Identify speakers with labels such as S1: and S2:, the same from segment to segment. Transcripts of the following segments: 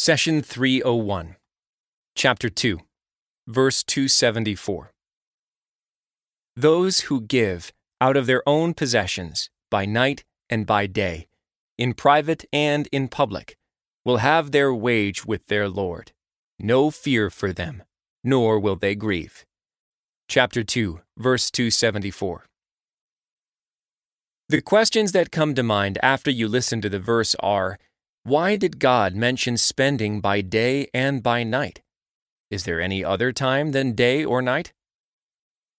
S1: Session 301, Chapter 2, Verse 274. Those who give out of their own possessions by night and by day, in private and in public, will have their wage with their Lord. No fear for them, nor will they grieve. Chapter 2, verse 274. The questions that come to mind after you listen to the verse are why did God mention spending by day and by night? Is there any other time than day or night?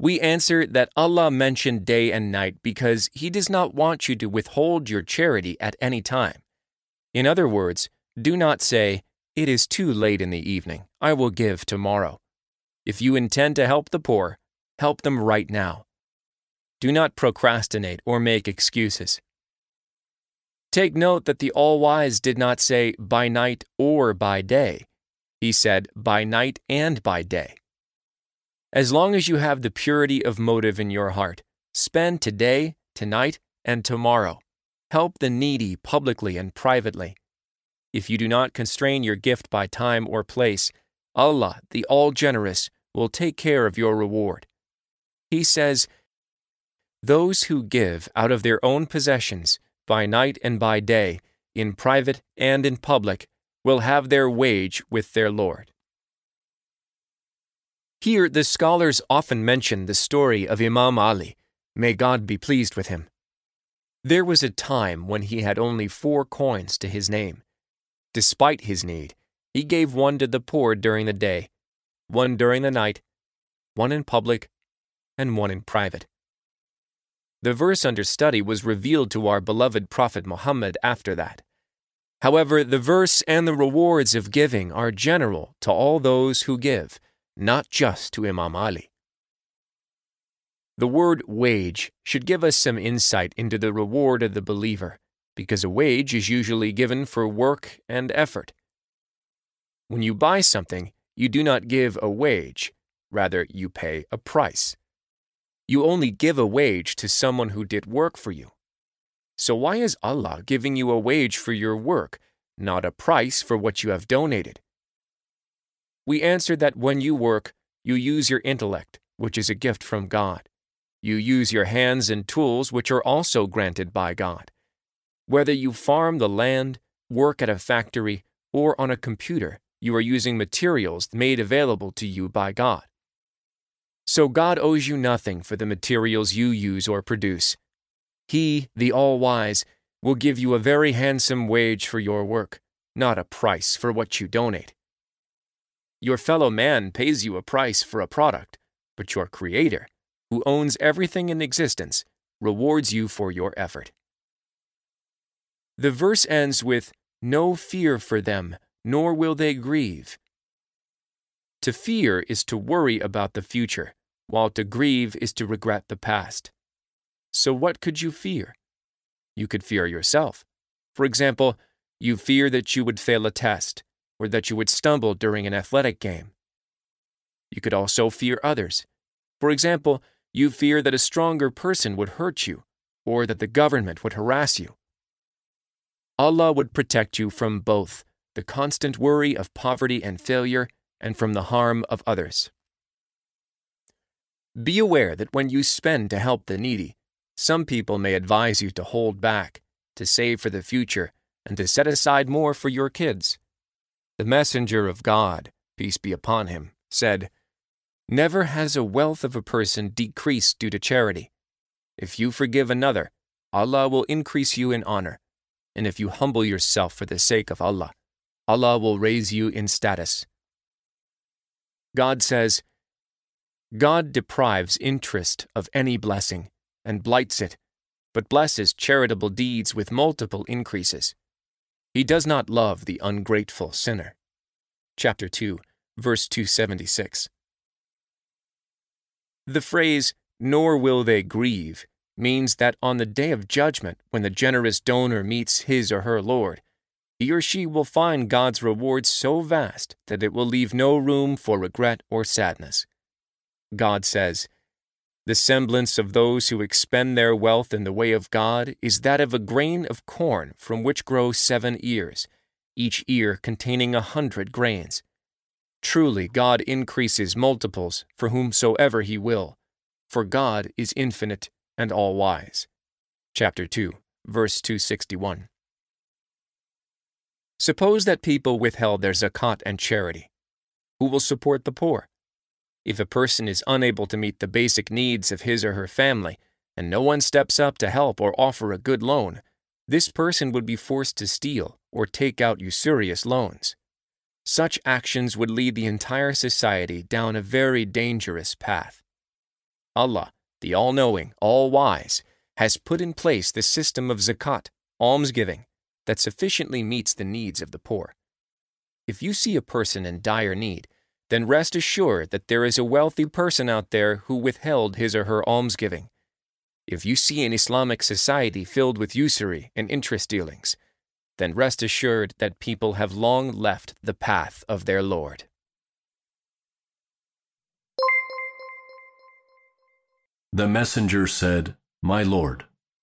S1: We answer that Allah mentioned day and night because He does not want you to withhold your charity at any time. In other words, do not say, It is too late in the evening, I will give tomorrow. If you intend to help the poor, help them right now. Do not procrastinate or make excuses. Take note that the All Wise did not say by night or by day. He said by night and by day. As long as you have the purity of motive in your heart, spend today, tonight, and tomorrow. Help the needy publicly and privately. If you do not constrain your gift by time or place, Allah, the All Generous, will take care of your reward. He says, Those who give out of their own possessions, by night and by day, in private and in public, will have their wage with their Lord. Here, the scholars often mention the story of Imam Ali, may God be pleased with him. There was a time when he had only four coins to his name. Despite his need, he gave one to the poor during the day, one during the night, one in public, and one in private. The verse under study was revealed to our beloved Prophet Muhammad after that. However, the verse and the rewards of giving are general to all those who give, not just to Imam Ali. The word wage should give us some insight into the reward of the believer, because a wage is usually given for work and effort. When you buy something, you do not give a wage, rather, you pay a price. You only give a wage to someone who did work for you. So why is Allah giving you a wage for your work, not a price for what you have donated? We answer that when you work, you use your intellect, which is a gift from God. You use your hands and tools, which are also granted by God. Whether you farm the land, work at a factory, or on a computer, you are using materials made available to you by God. So God owes you nothing for the materials you use or produce. He, the All Wise, will give you a very handsome wage for your work, not a price for what you donate. Your fellow man pays you a price for a product, but your Creator, who owns everything in existence, rewards you for your effort. The verse ends with, No fear for them, nor will they grieve. To fear is to worry about the future, while to grieve is to regret the past. So, what could you fear? You could fear yourself. For example, you fear that you would fail a test, or that you would stumble during an athletic game. You could also fear others. For example, you fear that a stronger person would hurt you, or that the government would harass you. Allah would protect you from both the constant worry of poverty and failure and from the harm of others. Be aware that when you spend to help the needy, some people may advise you to hold back, to save for the future, and to set aside more for your kids. The messenger of God, peace be upon him, said, Never has a wealth of a person decreased due to charity. If you forgive another, Allah will increase you in honor. And if you humble yourself for the sake of Allah, Allah will raise you in status. God says, God deprives interest of any blessing and blights it, but blesses charitable deeds with multiple increases. He does not love the ungrateful sinner. Chapter 2, verse 276. The phrase, nor will they grieve, means that on the day of judgment, when the generous donor meets his or her Lord, he or she will find God's reward so vast that it will leave no room for regret or sadness. God says, The semblance of those who expend their wealth in the way of God is that of a grain of corn from which grow seven ears, each ear containing a hundred grains. Truly, God increases multiples for whomsoever he will, for God is infinite and all wise. Chapter 2, verse 261. Suppose that people withheld their zakat and charity. Who will support the poor? If a person is unable to meet the basic needs of his or her family, and no one steps up to help or offer a good loan, this person would be forced to steal or take out usurious loans. Such actions would lead the entire society down a very dangerous path. Allah, the All Knowing, All Wise, has put in place the system of zakat, almsgiving, that sufficiently meets the needs of the poor. If you see a person in dire need, then rest assured that there is a wealthy person out there who withheld his or her almsgiving. If you see an Islamic society filled with usury and interest dealings, then rest assured that people have long left the path of their Lord.
S2: The messenger said, My Lord,